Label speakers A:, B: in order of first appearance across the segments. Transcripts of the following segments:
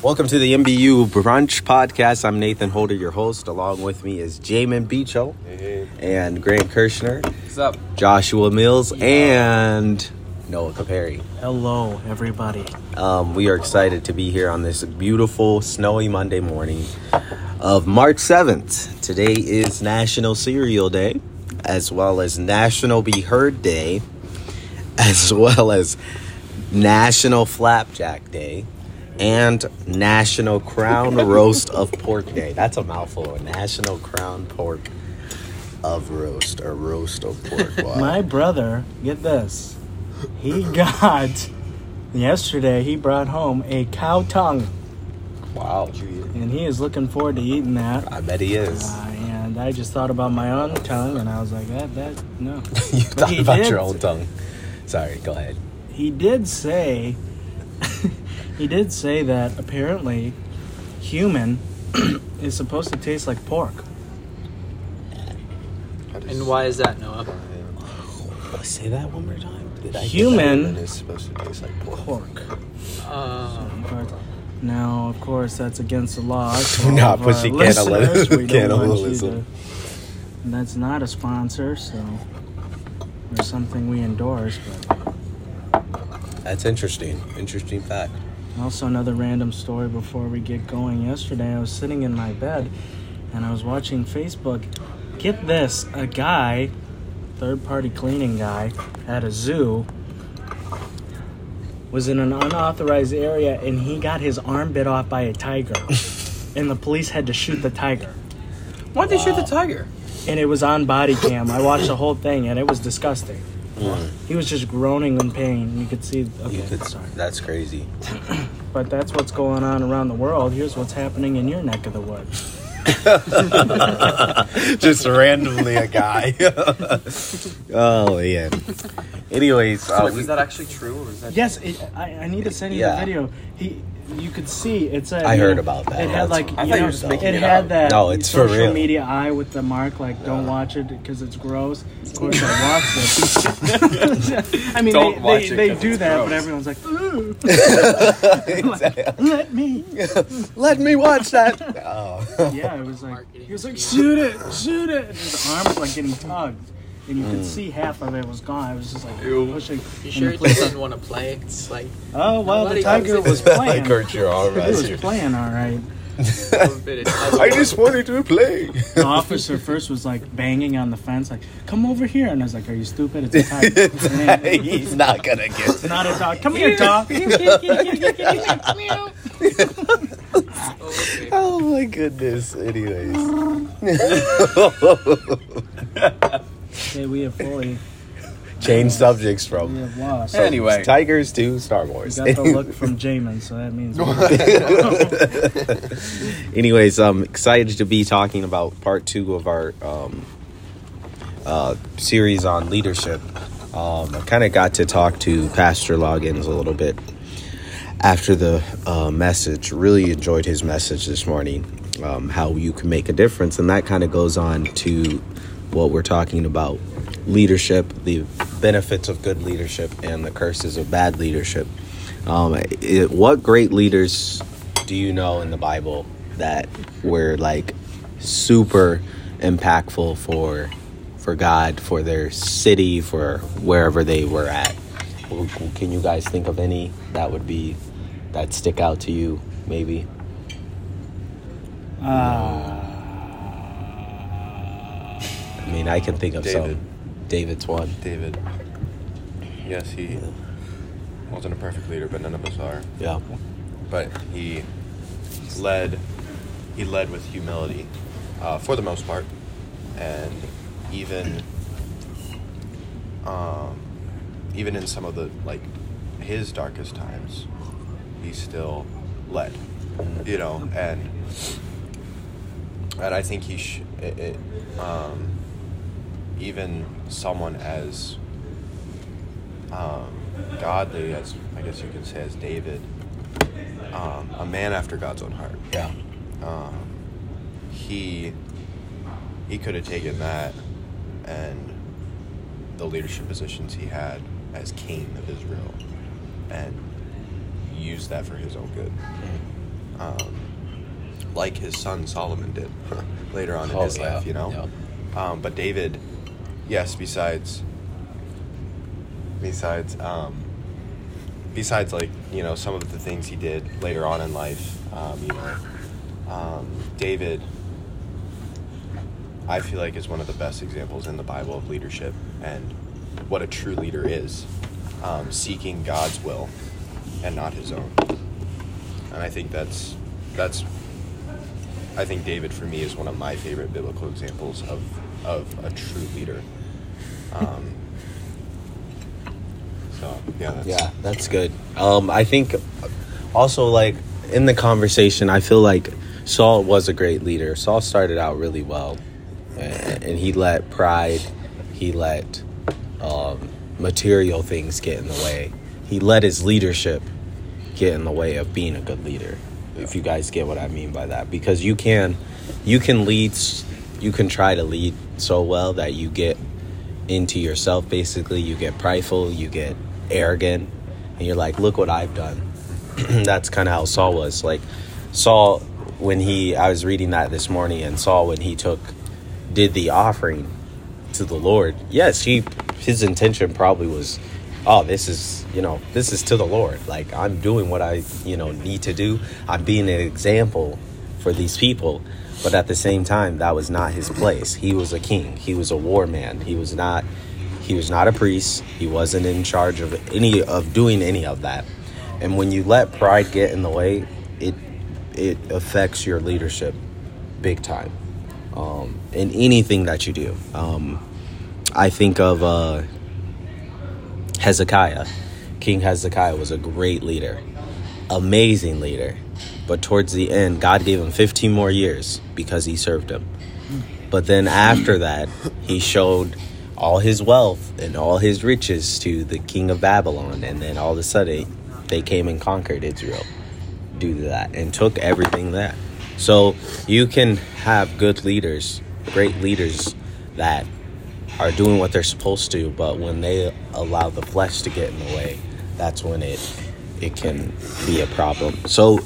A: Welcome to the MBU Brunch Podcast. I'm Nathan Holder, your host. Along with me is Jamin Beecho and Grant Kirshner,
B: What's up?
A: Joshua Mills, and Noah Caperi.
C: Hello, everybody.
A: Um, we are excited to be here on this beautiful, snowy Monday morning of March 7th. Today is National Cereal Day, as well as National Be Heard Day, as well as National Flapjack Day, and National Crown Roast of Pork Day. That's a mouthful. National Crown Pork of Roast, or Roast of Pork. Wow.
C: My brother, get this. He got yesterday. He brought home a cow tongue,
A: wow.
C: and he is looking forward to eating that.
A: I bet he is.
C: Uh, and I just thought about my own tongue, and I was like, that, that, no.
A: you
C: But
A: thought about
C: did-
A: your own tongue. Sorry, go ahead.
C: He did say, he did say that apparently, human is supposed to taste like pork.
B: And why is that, Noah?
A: Say that one more time. Did I
C: Human
D: is supposed to taste like pork.
C: pork.
B: Um,
C: Now, of course, that's against the law. so
A: We're not
C: of our
A: pushing
C: listeners,
A: cannibalism-
C: we don't want you
A: cannibalism.
C: to- and that's not a sponsor, so there's something we endorse. But
A: That's interesting. Interesting fact.
C: Also, another random story before we get going. Yesterday, I was sitting in my bed and I was watching Facebook. Get this a guy, third party cleaning guy, at a zoo. Was in an unauthorized area and he got his arm bit off by a tiger. and the police had to shoot the tiger.
B: why'd they shoot the tiger?
C: and it was on body cam. I watched the whole thing, and it was disgusting.
A: Mm.
C: He was just groaning in pain. You could see. Okay,
A: You could,
C: sorry,
A: that's crazy.
C: but that's what's going on around the world. Here's what's happening in your neck of the woods.
A: Just randomly a guy. oh yeah. Anyways, uh,
B: Wait,
A: we-
B: was that actually true, or is that?
C: Yes, it, I, I need to send you
A: Yeah.
C: the video. He, you could see it's a.
A: I I
C: you
A: heard about that.
C: It had
A: That's-
C: like
B: I
C: you
B: thought you
C: know,
B: were just making
C: it
B: it
C: had
B: up.
C: that
A: No, it's for
C: social
A: real.
C: media eye with the mark like don't watch it because it's gross. Of course, I watched it. I mean,
B: Don't
C: they,
B: watch
C: they,
B: it
C: they
B: 'cause
C: do
B: it's
C: that,
B: gross.
C: but everyone's like, "Ooh,
A: Exactly.
C: let me.
A: Let me watch that. Oh.
C: Yeah, it was like
B: Marketing
C: he was like, shoot it, shoot it. And his arms like getting tugged, and you
A: Mm.
C: could see half of it was gone. It was just like
B: Ew.
C: pushing.
B: You sure
C: the
B: he
C: police-
B: doesn't want to play? It's like
C: Oh well,
B: Nobody
C: the tiger
B: wants
C: was playing.
A: I hurt your arm.
C: He was playing all right.
B: a bit of
A: I just wanted to play.
C: The officer first was like banging on the fence, like, "Come over here," and I was like, "Are you stupid? It's a tiger. And then-
A: He's not gonna get.
C: It's not a dog. Come here, dog."
B: okay.
A: Oh my goodness. Anyways.
C: Okay, we have fully,
A: Change subjects
C: we
A: from
C: have lost.
B: Anyway.
A: Tigers to Star
C: We
A: Wars.
C: got the look from Jamin, so that means.
A: Anyways, I'm excited to be talking about part two of our um, uh, series on leadership. Um, I kind of got to talk to Pastor Loggins a little bit after the uh, message. Really enjoyed his message this morning, um, how you can make a difference. And that kind of goes on to what we're talking about leadership, the benefits of good leadership, and the curses of bad leadership. Um, it, what great leaders do you know in the Bible that were like super impactful for for God, for their city, for wherever they were at? Can you guys think of any that would be that stick out to you? Maybe.
C: Uh,
A: I mean, I can think of
D: David.
A: some. David's one.
D: David. Yes, he wasn't a perfect leader, but none of us are.
A: Yeah.
D: But he led. He led with humility, uh, for the most part, and even, um, even in some of the like his darkest times, he still led. You know, and and I think he sh- it, it, um, even someone as um, godly as I guess you could say as David, um, a man after God's own heart.
A: Yeah.
D: Um, he he could have taken that and the leadership positions he had as king of Israel and used that for his own good. um, like his son Solomon did later on in
A: Oh,
D: his
A: yeah.
D: life. You know, um, but David, yes, besides besides um, besides like you know some of the things he did later on in life, um, you know, um, David. I feel like is one of the best examples in the Bible of leadership and what a true leader is, um, seeking God's will and not his own. And I think that's that's I think David for me is one of my favorite biblical examples of of a true leader. Um, so yeah, that's,
A: Yeah, that's good. Um, I think also like in the conversation, I feel like Saul was a great leader. Saul started out really well, and, and he let pride, he let um, material things get in the way. He let his leadership get in the way of being a good leader. If you guys get what I mean by that, because you can, you can lead, you can try to lead so well that you get into yourself basically. You get prideful you get arrogant and you're like look what i've done. That's kind of how saul was. Like saul when he i was reading that this morning and saul when he took did the offering to the lord yes he his intention probably was oh this is you know this is to the lord. Like i'm doing what i you know need to do. I'm being an example for these people but at the same time that was not his place. He was a king. He was a war man. He was not he was not a priest. He wasn't in charge of any of doing any of that. And when you let pride get in the way it it affects your leadership big time. Um, in anything that you do. Um, i think of uh, hezekiah. King hezekiah was a great leader. Amazing leader but towards the end god gave him 15 more years because he served him. But then after that he showed all his wealth and all his riches to the king of babylon. And then all of a sudden they came and conquered israel due to that and took everything there. So you can have good leaders great leaders that are doing what they're supposed to but when they allow the flesh to get in the way that's when it it can be a problem. So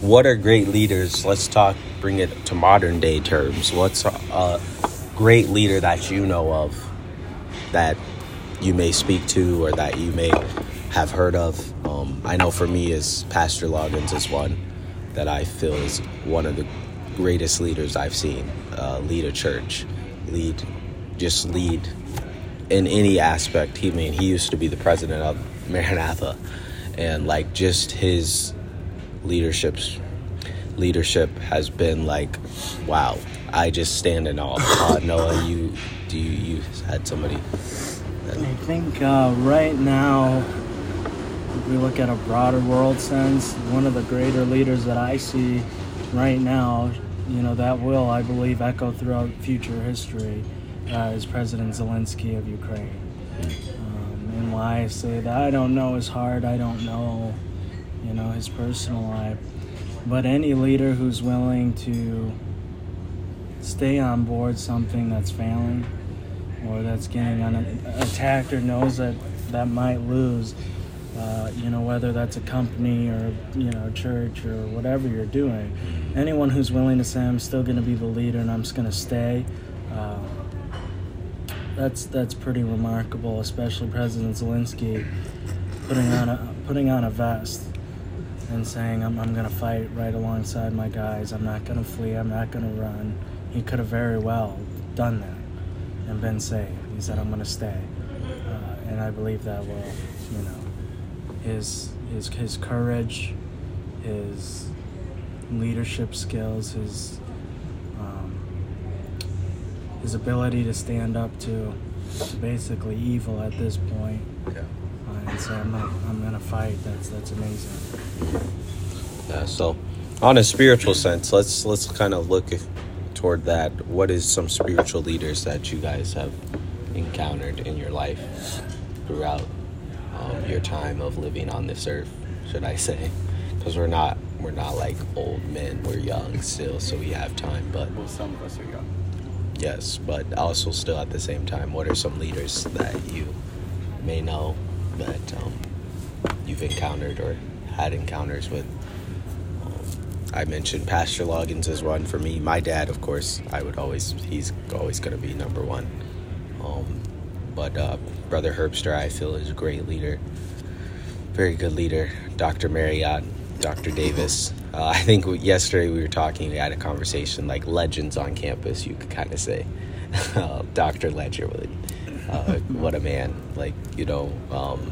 A: what are great leaders? Let's talk bring it to modern day terms. What's a, great leader that you know of that you may speak to or that you may have heard of? Um, i know for me is pastor loggins is one that i feel is one of the greatest leaders i've seen uh, lead a church lead just lead in any aspect. He I mean he used to be the president of maranatha and like just his leadership's leadership has been like wow i just stand in awe uh, noah you do you, you had somebody that,
C: I think uh, right now, if we look at a broader world sense, one of the greater leaders that I see right now, you know, that will, I believe, echo throughout future history, uh, is President Zelensky of Ukraine. Um, and why I say that, I don't know his heart, I don't know, you know, his personal life. But any leader who's willing to stay on board something that's failing or that's getting attacked or knows that that might lose, uh, you know, whether that's a company or you know, church or whatever you're doing. Anyone who's willing to say, "I'm still going to be the leader and I'm just going to stay," uh, that's that's pretty remarkable. Especially President Zelensky putting on a putting on a vest and saying, "I'm I'm going to fight right alongside my guys. I'm not going to flee. I'm not going to run." He could have very well done that and been saved. He said, "I'm going to stay," uh, and I believe that will, you know, his his his courage, his leadership skills, his um, his ability to stand up to, to basically evil at this point,
D: Yeah.
C: uh, and say, "I'm gonna I'm gonna fight." That's that's amazing.
A: Yeah so on a spiritual sense let's let's kind of look toward that what is some spiritual leaders that you guys have encountered in your life throughout um, your time of living on this earth should i say because we're not we're not like old men we're young still so we have time but
B: Well, some of us are young.
A: yes but also still at the same time what are some leaders that you may know that um, you've encountered or had encounters with um, I mentioned Pastor Loggins as one for me. My dad, of course, I would always he's always going to be number one. Um, but uh, Brother Herbster, I feel, is a great leader, very good leader. Dr. Marriott, Dr. Davis. Uh, I think we, yesterday we were talking, we had a conversation like legends on campus, you could kind of say. Uh, Dr. Ledgerwood, uh, what a man! Like you know, um,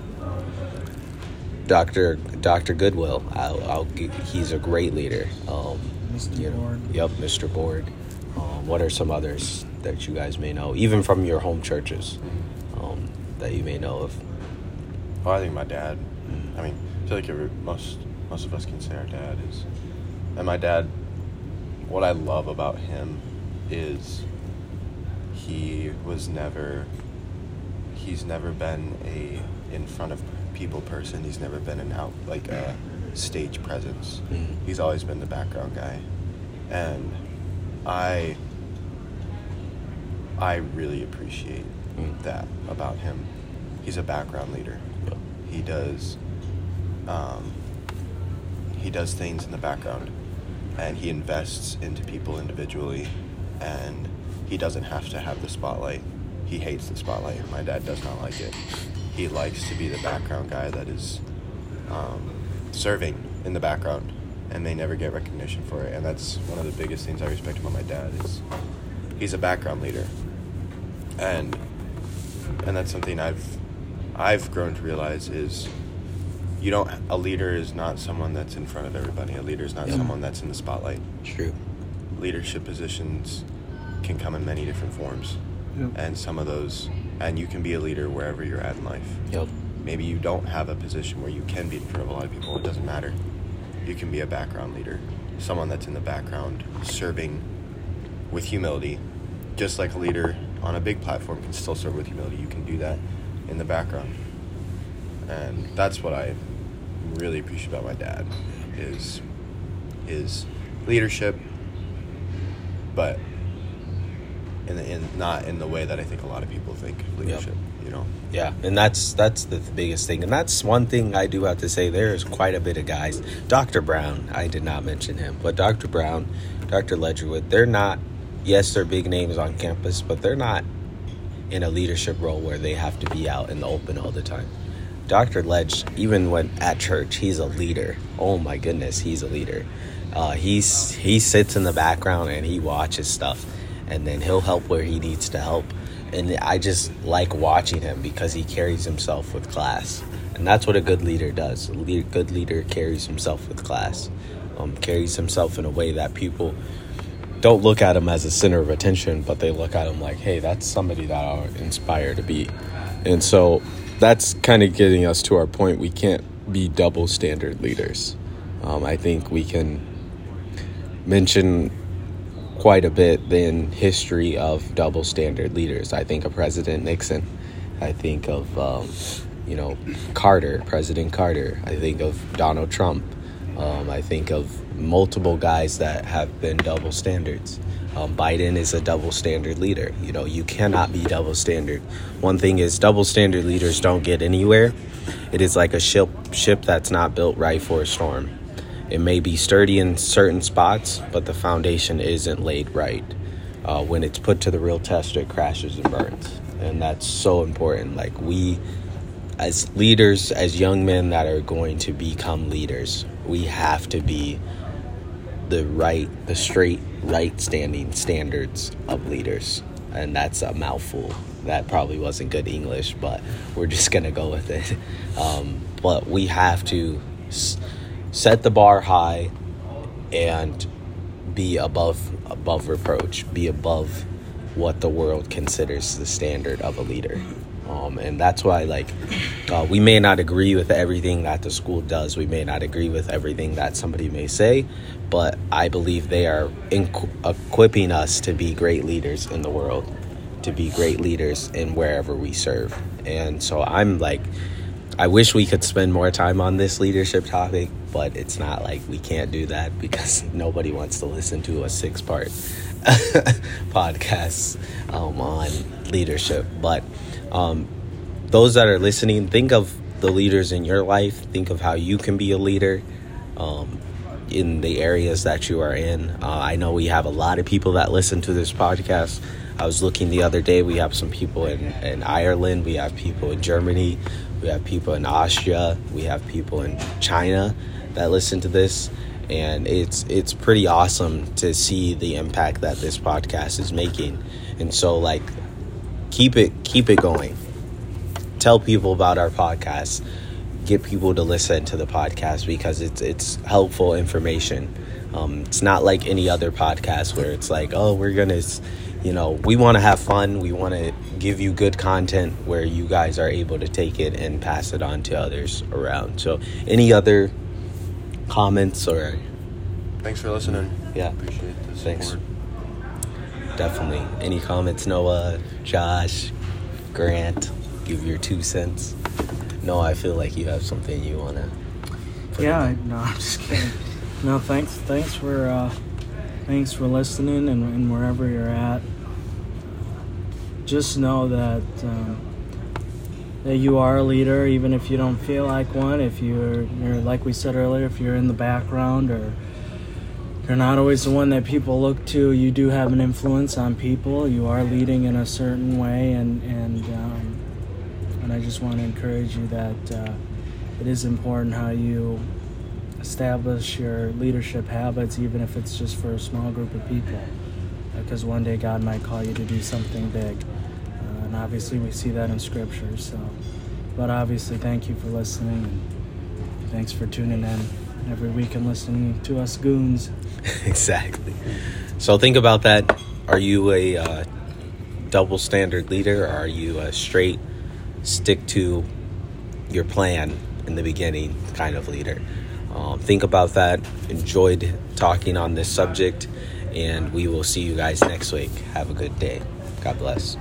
A: Dr. Dr. Goodwill. I'll, I'll, gi- he's a great leader. Um,
C: Mr.
A: you know,
C: Board.
A: Yep, Mr. Board. Um, what are some others that you guys may know, even from your home churches, um, that you may know of?
D: Well, I think my dad. I mean, I feel like every, most most of us can say our dad is, and my dad. What I love about him is he was never. He's never been a in front of people person. He's never been an out like a stage presence.
A: Mhm.
D: He's always been the background guy, and I. I really appreciate
A: Mm.
D: that about him. He's a background leader
A: Yep.
D: he does um, he does things in the background and he invests into people individually and he doesn't have to have the spotlight he hates the spotlight my dad does not like it he likes to be the background guy that is um, serving in the background and they never get recognition for it and that's one of the biggest things i respect about my dad is he's a background leader and and that's something I've I've grown to realize is you don't a leader is not someone that's in front of everybody. A leader is not
A: Yeah.
D: someone that's in the spotlight.
A: True.
D: Leadership positions can come in many different forms.
C: Yep.
D: And some of those and you can be a leader wherever you're at in life.
A: Yep.
D: Maybe you don't have a position where you can be in front of a lot of people. It doesn't matter. You can be a background leader, someone that's in the background serving with humility, just like a leader on a big platform can still serve with humility. You can do that in the background, and that's what I really appreciate about my dad is his leadership, but in, in not in the way that I think a lot of people think leadership. You know.
A: Yeah, and that's that's the biggest thing, and that's one thing I do have to say. There is quite a bit of guys. Dr. Brown, I did not mention him, but Dr. Brown, Dr. Ledgerwood, they're not. Yes, they're big names on campus, but they're not in a leadership role where they have to be out in the open all the time. Dr. Ledge, even when at church, he's a leader. Oh my goodness, he's a leader. Uh, he's he sits in the background and he watches stuff, and then he'll help where he needs to help. And I just like watching him because he carries himself with class, and that's what a good leader does. A good leader carries himself with class, um, carries himself in a way that people don't look at him as a center of attention, but they look at him like, hey, that's somebody that I would inspire to be. And so that's kind of getting us to our point. We can't be double standard leaders. Um, I think we can mention quite a bit than history of double standard leaders. I think of President Nixon. I think of um, you know Carter, President Carter. I think of Donald Trump. Um, I think of multiple guys that have been double standards. Um, Biden is a double standard leader. You know, you cannot be double standard. One thing is, double standard leaders don't get anywhere. It is like a ship ship that's not built right for a storm. It may be sturdy in certain spots, but the foundation isn't laid right. Uh, when it's put to the real test, it crashes and burns, and that's so important. Like we, as leaders, as young men that are going to become leaders, we have to be the right, the straight, right standing standards of leaders. And that's a mouthful. That probably wasn't good English, but we're just going to go with it. Um, but we have to s- set the bar high and be above above reproach, be above what the world considers the standard of a leader. Um, and that's why, like, uh, we may not agree with everything that the school does. We may not agree with everything that somebody may say, but I believe they are inqu- equipping us to be great leaders in the world, to be great leaders in wherever we serve. And so I'm like, I wish we could spend more time on this leadership topic, but it's not like we can't do that because nobody wants to listen to a six part podcast um, on leadership. But um, those that are listening, think of the leaders in your life, think of how you can be a leader. um, in the areas that you are in. Uh, I know we have a lot of people that listen to this podcast. I was looking the other day. We have some people in, in Ireland. We have people in Germany. We have people in Austria. We have people in China that listen to this, and it's it's pretty awesome to see the impact that this podcast is making. And so, like, keep it keep it going. Tell people about our podcast. Get people to listen to the podcast because it's it's helpful information. Um, it's not like any other podcast where it's like, oh, we're gonna, you know, we want to have fun. We want to give you good content where you guys are able to take it and pass it on to others around. So, any other comments or
D: Thanks for listening.
A: Yeah.
D: Appreciate the
A: Thanks.
D: support.
A: definitely any comments, Noah, Josh, Grant, give your two cents. No, I feel like you have something you wanna. put in
C: Yeah. I- no, I'm just kidding. No, thanks, thanks for, uh, thanks for listening, and, and wherever you're at, just know that um, that you are a leader, even if you don't feel like one. If you're, you're, like we said earlier, if you're in the background or you're not always the one that people look to, you do have an influence on people. You are leading in a certain way, and and um, and I just want to encourage you that uh, it is important how you establish your leadership habits, even if it's just for a small group of people. Because one day God might call you to do something big, uh, and obviously we see that in Scripture. So, but obviously, thank you for listening, and thanks for tuning in every week and listening to us goons.
A: exactly. So think about that. Are you a uh, double standard leader, or are you a straight stick to your plan in the beginning kind of leader? Um, think about that. Enjoyed talking on this subject, and we will see you guys next week. Have a good day. God bless.